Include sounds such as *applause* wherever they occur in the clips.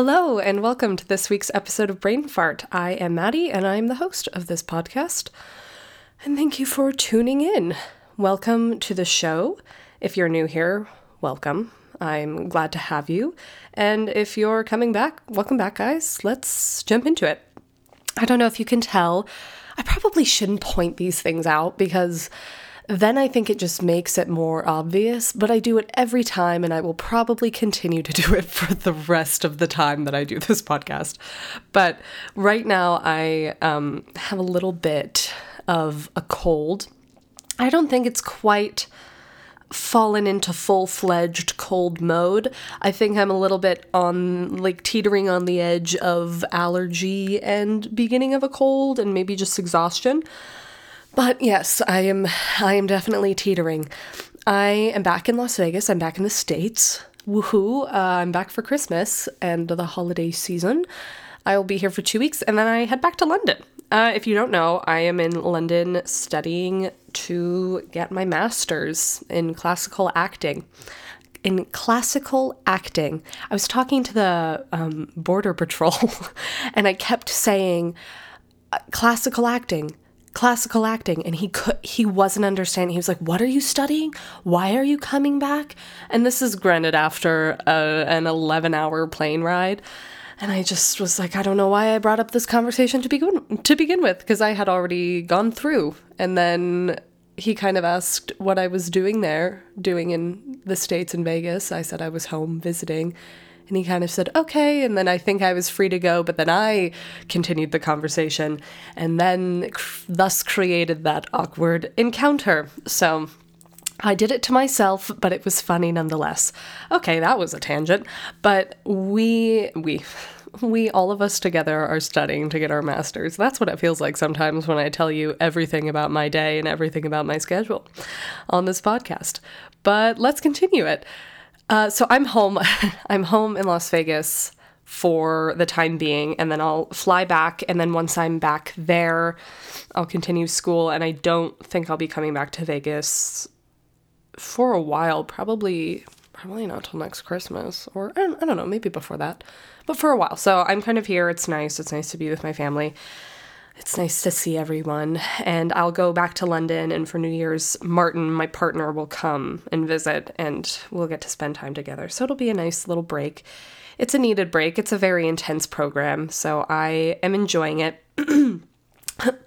Hello, and welcome to this week's episode of Brain Fart. I am Maddi, and I'm the host of this podcast. And thank you for tuning in. Welcome to the show. If you're new here, welcome. I'm glad to have you. And if you're coming back, welcome back, guys. Let's jump into it. I don't know if you can tell, I probably shouldn't point these things out because then I think it just makes it more obvious, but I do it every time and I will probably continue to *laughs* do it for the rest of the time that I do this podcast. But right now I um, have a little bit of a cold. I don't think it's quite fallen into full fledged cold mode. I think I'm a little bit on, like, teetering on the edge of allergy and beginning of a cold and maybe just exhaustion. But yes, I am I am definitely teetering. I am back in Las Vegas. I'm back in the States. Woohoo. Uh, I'm back for Christmas and the holiday season. I will be here for two weeks and then I head back to London. Uh, if you don't know, I am in London studying to get my master's in classical acting. In classical acting, I was talking to the um, Border Patrol *laughs* and I kept saying, uh, classical acting classical acting and he could he wasn't understanding. He was like what are you studying? Why are you coming back? And this is granted after a, an 11 hour plane ride. And i just was like i don't know why i brought up this conversation to begin to begin with because i had already gone through. And then he kind of asked what i was doing there doing in the states in vegas. I said i was home visiting and he kind of said, okay. And then I think I was free to go. But then I continued the conversation and then thus created that awkward encounter. So I did it to myself, but it was funny nonetheless. Okay, that was a tangent. But we, we, we all of us together are studying to get our masters. That's what it feels like sometimes when I tell you everything about my day and everything about my schedule on this podcast. But let's continue it. Uh, so I'm home. *laughs* I'm home in Las Vegas for the time being, and then I'll fly back. And then once I'm back there, I'll continue school. And I don't think I'll be coming back to Vegas for a while. Probably, probably not till next Christmas, or I don't, I don't know, maybe before that, but for a while. So I'm kind of here. It's nice. It's nice to be with my family it's nice to see everyone. And I'll go back to London, and for New Year's, Martin, my partner, will come and visit, and we'll get to spend time together. So it'll be a nice little break. It's a needed break. It's a very intense program, so I am enjoying it. *clears throat*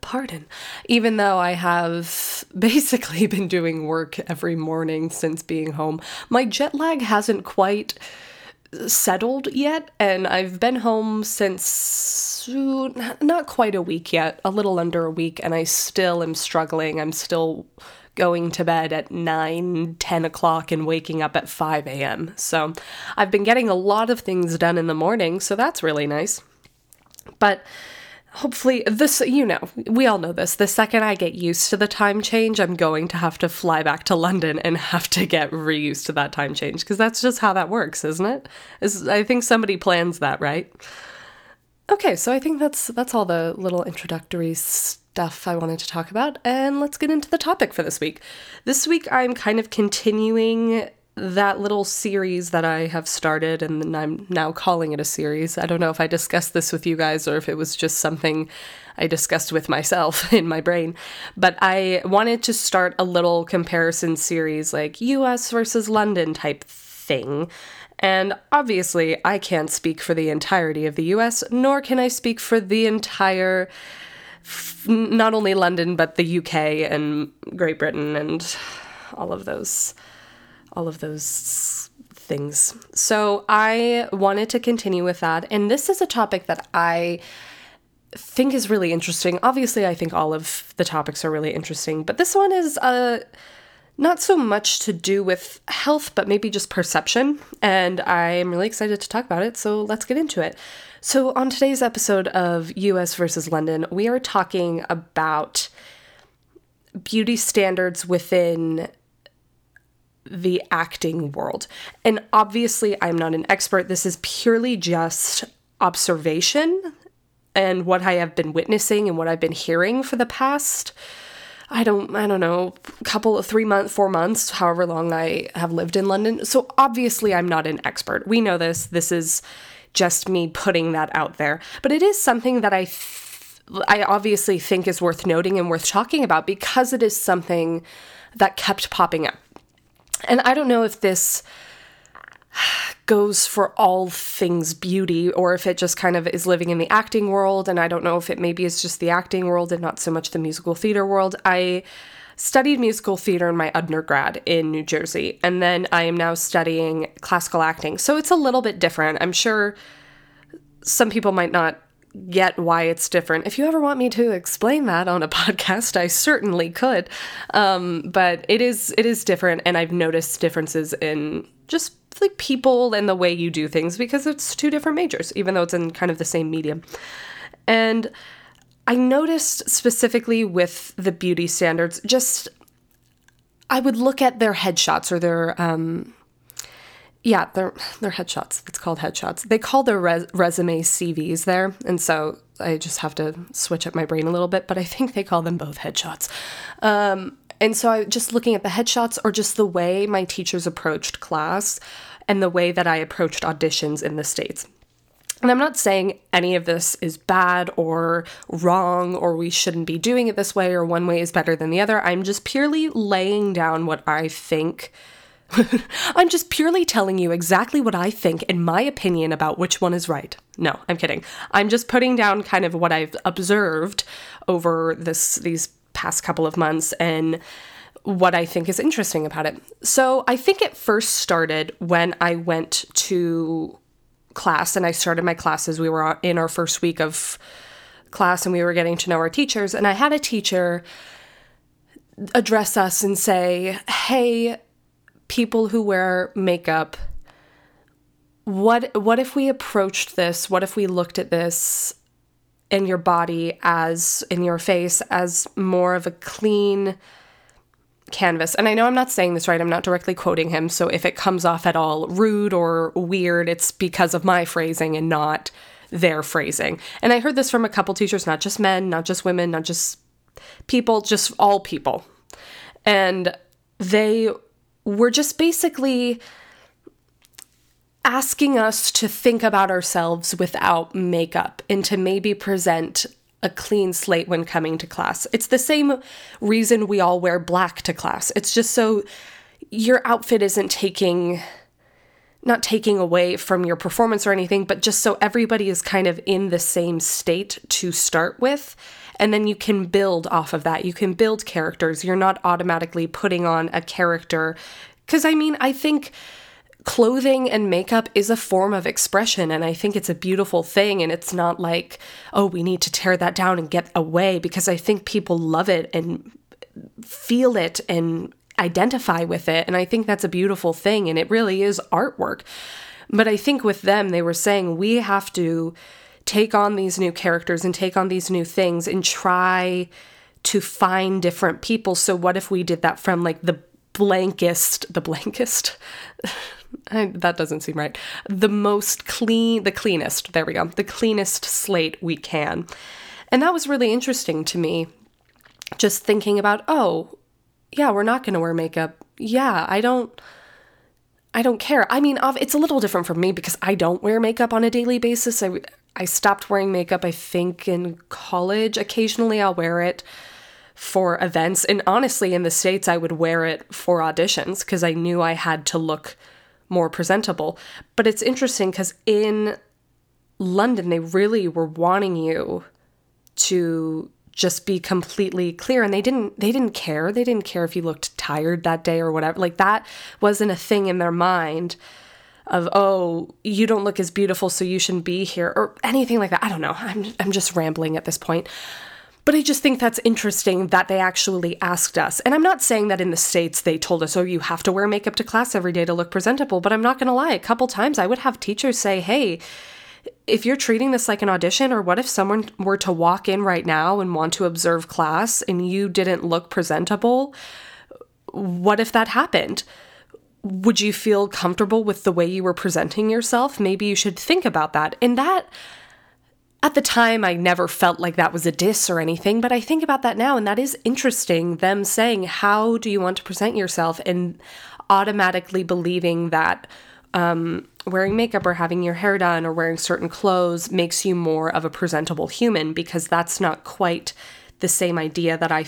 Pardon. Even though I have *laughs* basically been doing work every morning since being home, my jet lag hasn't quite settled yet, and I've been home since not quite a week yet, a little under a week, and I still am struggling. I'm still going to bed at 9, 10 o'clock and waking up at 5 a.m. So I've been getting a lot of things done in the morning, so that's really nice. But hopefully this you know we all know this. The second i get used to the time change i'm going to have to fly back to london and have to get reused to that time change because that's just how that works isn't it? Is i think somebody plans that right? Okay so i think that's that's all the little introductory stuff i wanted to talk about and let's get into the topic for this week. This week i'm kind of continuing that little series that I have started, and I'm now calling it a series. I don't know if I discussed this with you guys or if it was just something I discussed with myself *laughs* in my brain, but I wanted to start a little comparison series like US versus London type thing. And obviously, I can't speak for the entirety of the US, nor can I speak for the entire, not only London, but the UK and Great Britain and all of those all of those things. So I wanted to continue with that. And this is a topic that I think is really interesting. Obviously, I think all of the topics are really interesting, but this one is uh, not so much to do with health, but maybe just perception. And I'm really excited to talk about it. So let's get into it. So, on today's episode of US versus London, we are talking about beauty standards within the acting world. And obviously, I'm not an expert. This is purely just observation and what I have been witnessing and what I've been hearing for the past I don't I don't know, couple of 3 months, 4 months, however long I have lived in London. So obviously I'm not an expert. We know this. This is just me putting that out there. But it is something that I I obviously think is worth noting and worth talking about because it is something that kept popping up. And I don't know if this goes for all things beauty or if it just kind of is living in the acting world and I don't know if it maybe is just the acting world and not so much the musical theater world. I studied musical theater in my undergrad in New Jersey and then I am now studying classical acting. So it's a little bit different. I'm sure some people might not get why it's different. If you ever want me to explain that on a *laughs* podcast, I certainly could. Um, but it is it is different, and I've noticed differences in just like people and the way you do things because it's two different majors, even though it's in kind of the same medium. And I noticed specifically with the beauty standards, just I would look at their headshots or their um, yeah, they're they're headshots. It's called headshots. They call their res- resume CVs there, and so I just have to switch up my brain a little bit. But I think they call them both headshots. Um, and so I just looking at the headshots or just the way my teachers approached class and the way that I approached auditions in the states. And I'm not saying any of this is bad or wrong or we shouldn't be doing it this way or one way is better than the other. I'm just purely laying down what I think *laughs* I'm just purely telling you exactly what I think in my opinion about which one is right. No, I'm kidding. I'm just putting down kind of what I've observed over this these past couple of months and what I think is interesting about it. So, I think it first started when I went to class and I started my classes. We were in our first week of class and we were getting to know our teachers and I had a teacher address us and say, "Hey, people who wear makeup what what if we approached this what if we looked at this in your body as in your face as more of a clean canvas? And i know i'm not saying this right i'm not directly quoting him so if it comes off at all rude or weird it's because of my phrasing and not their phrasing. And i heard this from a couple teachers not just men not just women not just people just all people. And they we're just basically asking us to think about ourselves without makeup and to maybe present a clean slate when coming to class. It's the same reason we all wear black to class. It's just so your outfit isn't taking not taking away from your performance or anything, but just so everybody is kind of in the same state to start with. And then you can build off of that. You can build characters. You're not automatically putting on a character. Because I mean, I think clothing and makeup is a form of expression and I think it's a beautiful thing and it's not like oh we need to tear that down and get away because I think people love it and feel it and identify with it and I think that's a beautiful thing and it really is artwork but I think with them they were saying we have to take on these new characters and take on these new things and try to find different people. So, what if we did that from like the blankest, the blankest? *laughs* I, that doesn't seem right. The most clean, the cleanest, there we go, the cleanest slate we can. And that was really interesting to me. Just thinking about, oh, yeah, we're not going to wear makeup. Yeah, I don't. I don't care. I mean, it's a little different for me because I don't wear makeup on a daily basis. I, I stopped wearing makeup, I think, in college. Occasionally, I'll wear it for events. And honestly, in the States, I would wear it for auditions because I knew I had to look more presentable. But it's interesting because in London, they really were wanting you to just be completely clear and they didn't they didn't care they didn't care if you looked tired that day or whatever like that wasn't a thing in their mind of oh you don't look as beautiful so you shouldn't be here or anything like that. I don't know. I'm, I'm just rambling at this point. But i just think that's interesting that they actually asked us. And i'm not saying that in the states they told us oh you have to wear makeup to class every day to look presentable but i'm not going to lie. A couple times i would have teachers say hey if you're treating this like an audition, or what if someone were to walk in right now and want to observe class and you didn't look presentable? What if that happened? Would you feel comfortable with the way you were presenting yourself? Maybe you should think about that. And that, at the time, I never felt like that was a diss or anything, but I think about that now, and that is interesting. Them saying, How do you want to present yourself? and automatically believing that, um, wearing makeup or having your hair done or wearing certain clothes makes you more of a presentable human because that's not quite the same idea that I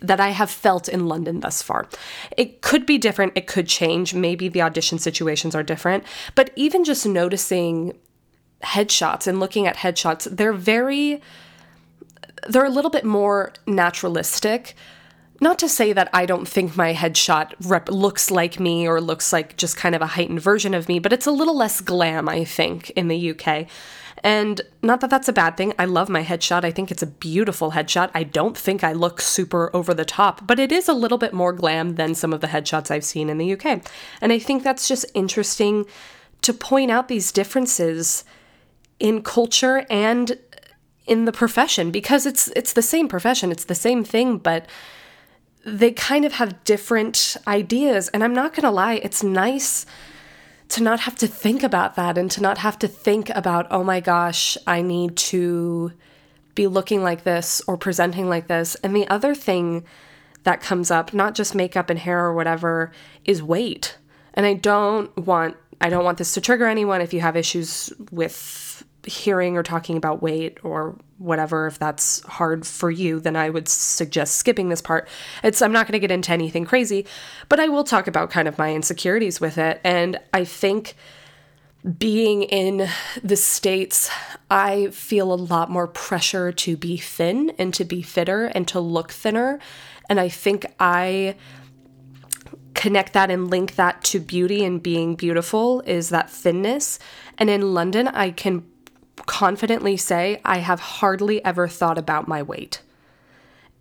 that I have felt in London thus far. It could be different, it could change, maybe the audition situations are different, but even just noticing headshots and looking at headshots, they're very they're a little bit more naturalistic. Not to say that I don't think my headshot rep- looks like me or looks like just kind of a heightened version of me, but it's a little less glam, I think, in the UK. And not that that's a bad thing. I love my headshot. I think it's a beautiful headshot. I don't think I look super over the top, but it is a little bit more glam than some of the headshots I've seen in the UK. And I think that's just interesting to point out these differences in culture and in the profession because it's it's the same profession, it's the same thing, but they kind of have different ideas. And I'm not going to lie, it's nice to not have to think about that and to not have to think about, oh my gosh, I need to be looking like this or presenting like this. And the other thing that comes up, not just makeup and hair or whatever, is weight. And I don't want I don't want this to trigger anyone if you have issues with hearing or talking about weight or whatever if that's hard for you then i would suggest skipping this part. It's i'm not going to get into anything crazy but i will talk about kind of my insecurities with it. And i think being in the states i feel a lot more pressure to be thin and to be fitter and to look thinner. And i think i connect that and link that to beauty and being beautiful is that thinness. And in london i can confidently say I have hardly ever thought about my weight.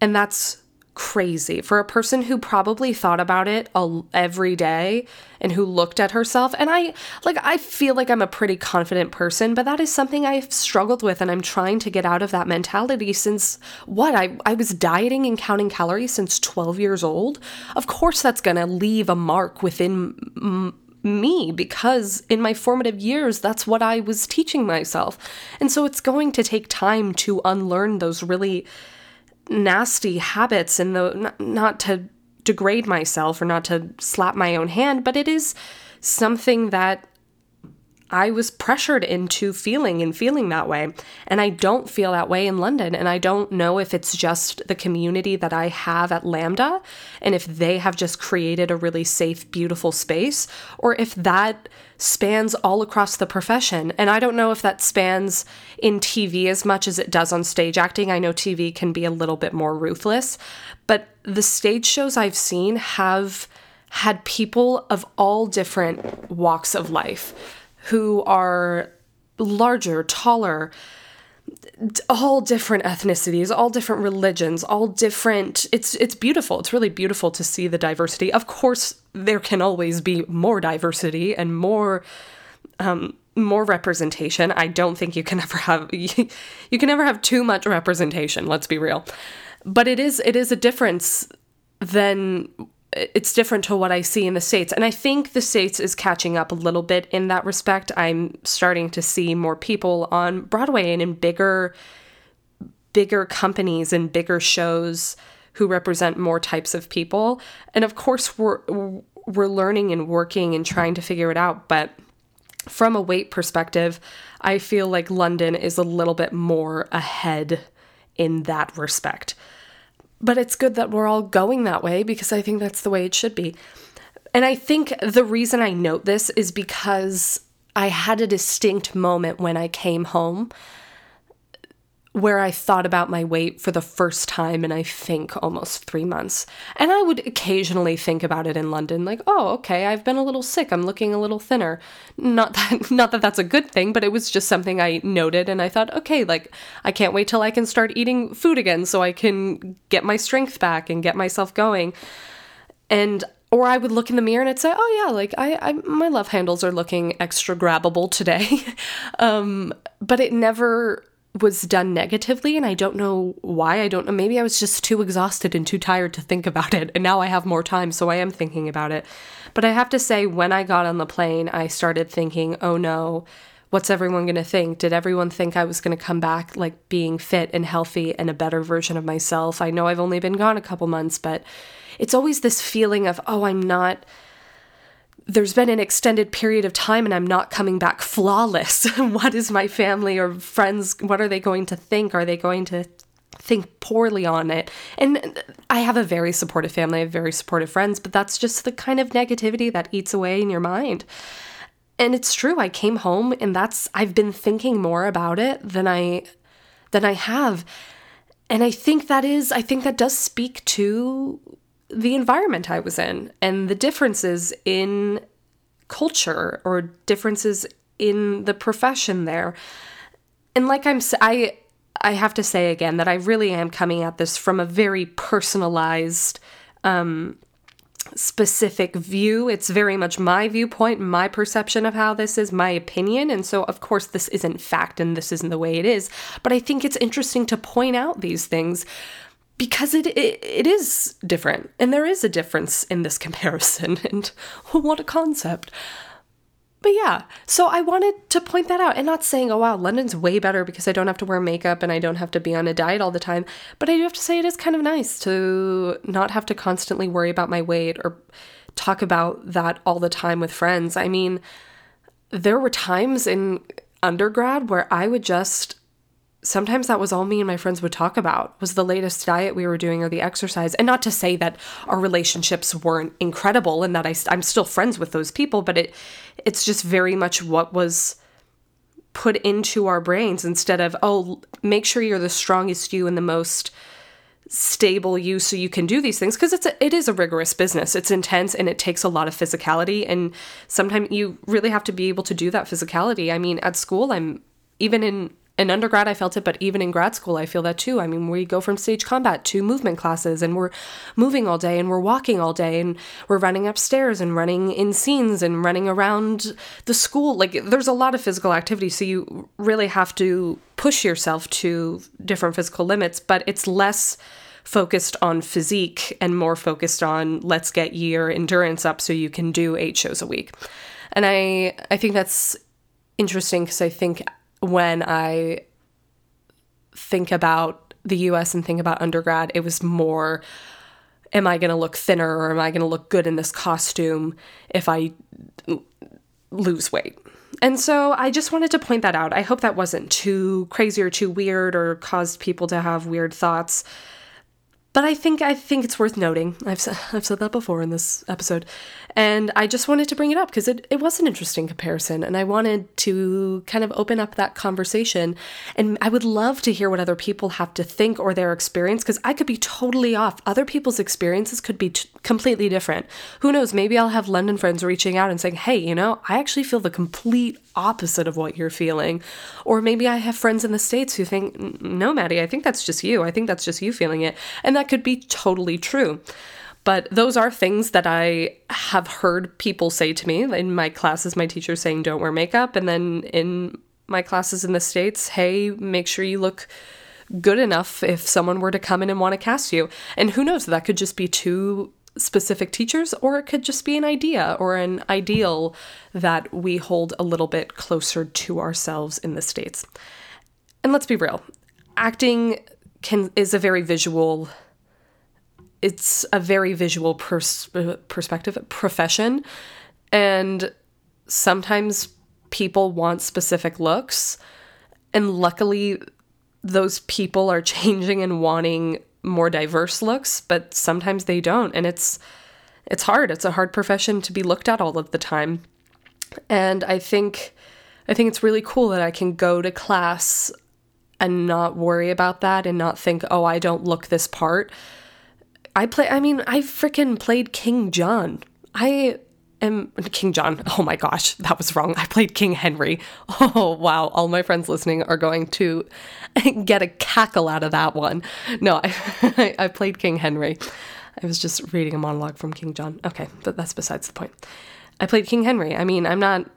And that's crazy for a person who probably thought about it every day and who looked at herself and I like I feel like I'm a pretty confident person but that is something I've struggled with and I'm trying to get out of that mentality since what I I was dieting and counting calories since 12 years old of course that's going to leave a mark within m- me because in my formative years, that's what I was teaching myself. And so it's going to take time to unlearn those really nasty habits and the not to degrade myself or not to slap my own hand, but it is something that I was pressured into feeling and feeling that way. And I don't feel that way in London. And I don't know if it's just the community that I have at LAMDA and if they have just created a really safe, beautiful space, or if that spans all across the profession. And I don't know if that spans in TV as much as it does on stage acting. I know TV can be a little bit more ruthless, but the stage shows I've seen have had people of all different walks of life who are larger, taller, all different ethnicities, all different religions, all different it's it's beautiful. It's really beautiful to see the diversity. Of course, there can always be more diversity and more um more representation. I don't think you can *laughs* ever have you, you can never have too much representation, let's be real. But it is it is a difference than it's different to what I see in the States. And I think the States is catching up a little bit in that respect. I'm starting to see more people on Broadway and in bigger bigger companies and bigger shows who represent more types of people. And of course we're we're learning and working and trying to figure it out, but from a weight perspective, I feel like London is a little bit more ahead in that respect. But it's good that we're all going that way because I think that's the way it should be. And I think the reason I note this is because I had a distinct moment when I came home where I thought about my weight for the first time in I think almost three months. And I would occasionally think about it in London, like, oh, okay, I've been a little sick. I'm looking a little thinner. Not that *laughs* not that that's a good thing, but it was just something I noted and I thought, okay, like I can't wait till I can start eating food again so I can get my strength back and get myself going. And or I would look in the mirror and I'd say, "Oh yeah, like I, I my love handles are looking extra grabbable today," *laughs* um, but it never was done negatively and I don't know why. I don't know. Maybe I was just too exhausted and too tired to think about it. And now I have more time, so I am thinking about it. But I have to say, when I got on the plane, I started thinking, oh no, what's everyone going to think? Did everyone think I was going to come back like being fit and healthy and a better version of myself? I know I've only been gone a couple months, but it's always this feeling of, oh, I'm not there's been an extended period of time and I'm not coming back flawless. *laughs* what is my family or friends, what are they going to think? Are they going to think poorly on it? And I have a very supportive family, I have very supportive friends, but that's just the kind of negativity that eats away in your mind. And it's true, I came home and that's I've been thinking more about it than I than I have. And I think that is I think that does speak to the environment I was in and the differences in culture or differences in the profession there. And like I'm I I have to say again that I really am coming at this from a very personalized um specific view. It's very much my viewpoint, my perception of how this is, my opinion. And so, of course, this isn't fact and this isn't the way it is. But I think it's interesting to point out these things because it, it, it is different. And there is a difference in this *laughs* comparison and what a concept. But yeah so i wanted to point that out and not saying oh wow london's way better because i don't have to wear makeup and i don't have to be on a diet all the time. But i do have to say it is kind of nice to not have to constantly worry about my weight or talk about that all the time with friends. I mean there were times in undergrad where i would just sometimes that was all me and my friends would talk about was the latest diet we were doing or the exercise. And not to say that our relationships weren't incredible and that I, i'm still friends with those people but it it's just very much what was put into our brains instead of oh make sure you're the strongest you and the most stable you so you can do these things. Because it's a, it is a rigorous business. It's intense and it takes a lot of physicality. And sometimes you really have to be able to do that physicality. I mean at school i'm even in in undergrad I felt it, but even in grad school I feel that too. I mean, we go from stage combat to movement classes and we're moving all day and we're walking all day and we're running upstairs and running in scenes and running around the school. Like there's a lot of physical activity, so you really have to push yourself to different physical limits, but it's less focused on physique and more focused on let's get your endurance up so you can do 8 shows a week. And I I think that's interesting because I think when I think about the US and think about undergrad, it was more am I going to look thinner or am I going to look good in this costume if I lose weight? And so I just wanted to point that out. I hope that wasn't too crazy or too weird or caused people to have weird thoughts. But I think I think it's worth noting. I've said, *laughs* I've said that before in this episode. And I just wanted to bring it up because it, it was an interesting comparison. And I wanted to kind of open up that conversation. And I would love to hear what other people have to think or their experience because I could be totally off. Other people's experiences could be t- completely different. Who knows? Maybe I'll have London friends reaching out and saying, hey, you know, I actually feel the complete opposite of what you're feeling. Or maybe I have friends in the States who think, no, Maddi, I think that's just you. I think that's just you feeling it. And that could be totally true. But those are things that I have heard people say to me in my classes, my teachers saying, don't wear makeup. And then in my classes in the States, hey, make sure you look good enough if someone were to come in and want to cast you. And who knows, that could just be two specific teachers, or it could just be an idea or an ideal that we hold a little bit closer to ourselves in the States. And let's be real, acting can is a very visual it's a very visual pers- perspective profession. And sometimes people want specific looks. And luckily those people are *laughs* changing and wanting more diverse looks but sometimes they don't. And it's it's hard. It's a hard profession to be looked at all of the time. And i think i think it's really cool that i can go to class and not worry about that and not think oh i don't look this part I play, I mean, I freaking played King John. I am King John. Oh my gosh, that was wrong. I played King Henry. *laughs* Oh wow, all my friends listening are going to *laughs* get a cackle out of that one. No, *laughs* I, I played King Henry. I was just reading a monologue from King John. Okay, but that's besides the point. I played King Henry. I mean, I'm not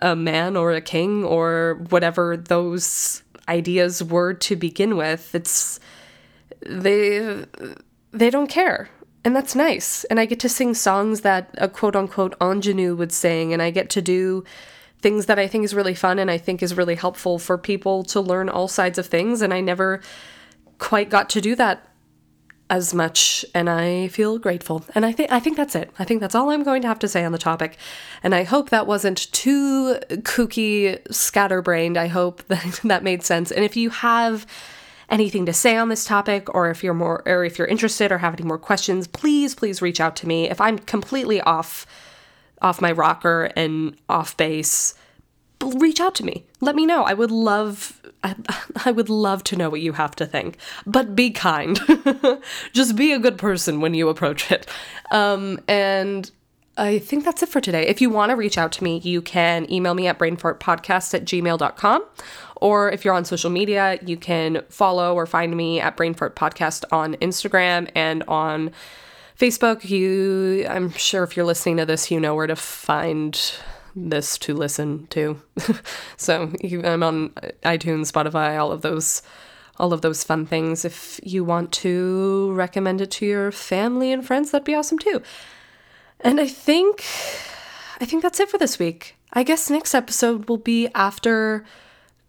a man or a king or whatever those ideas were to begin with. It's they they don't care. And that's nice. And I get to sing songs that a quote unquote ingenue would sing, and I get to do things that I think is really fun and I think is really helpful for people to learn all sides of things. And I never quite got to do that as much and I feel grateful. And I think I think that's it. I think that's all I'm going to have to say on the topic. And I hope that wasn't too kooky scatterbrained. I hope *laughs* that that made sense. And if you have anything to say on this topic or if you're more or if you're interested or have any more questions, please please reach out to me. If I'm completely off off my rocker and off base, reach out to me. Let me know. I would love I, *laughs* I would love to know what you have to think. But be kind. *laughs* Just be a good person when you approach it. Um, and I think that's it for today. If you want to reach out to me, you can email me at brainfartpodcast at gmail.com. Or if you're on social media, you can follow or find me at Brainfart Podcast on Instagram and on Facebook. You I'm sure if you're listening to this, you know where to find this to listen to. *laughs* so I'm on iTunes, Spotify, all of those all of those fun things. If you want to recommend it to your family and friends, that'd be awesome too. And I think I think that's it for this week. I guess next episode will be after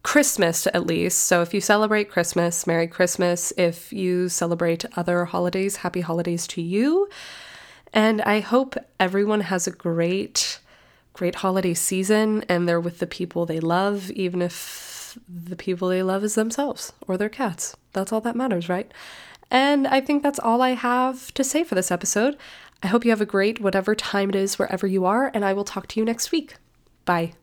Christmas at least. So if you celebrate Christmas, Merry Christmas. If you celebrate other holidays, happy holidays to you. And I hope everyone has a great great holiday season and they're with the people they love, even if the people they love is themselves or their cats. That's all that matters, right? And I think that's all I have to say for this episode. I hope you have a great whatever time it is wherever you are, and I will talk to you next week. Bye.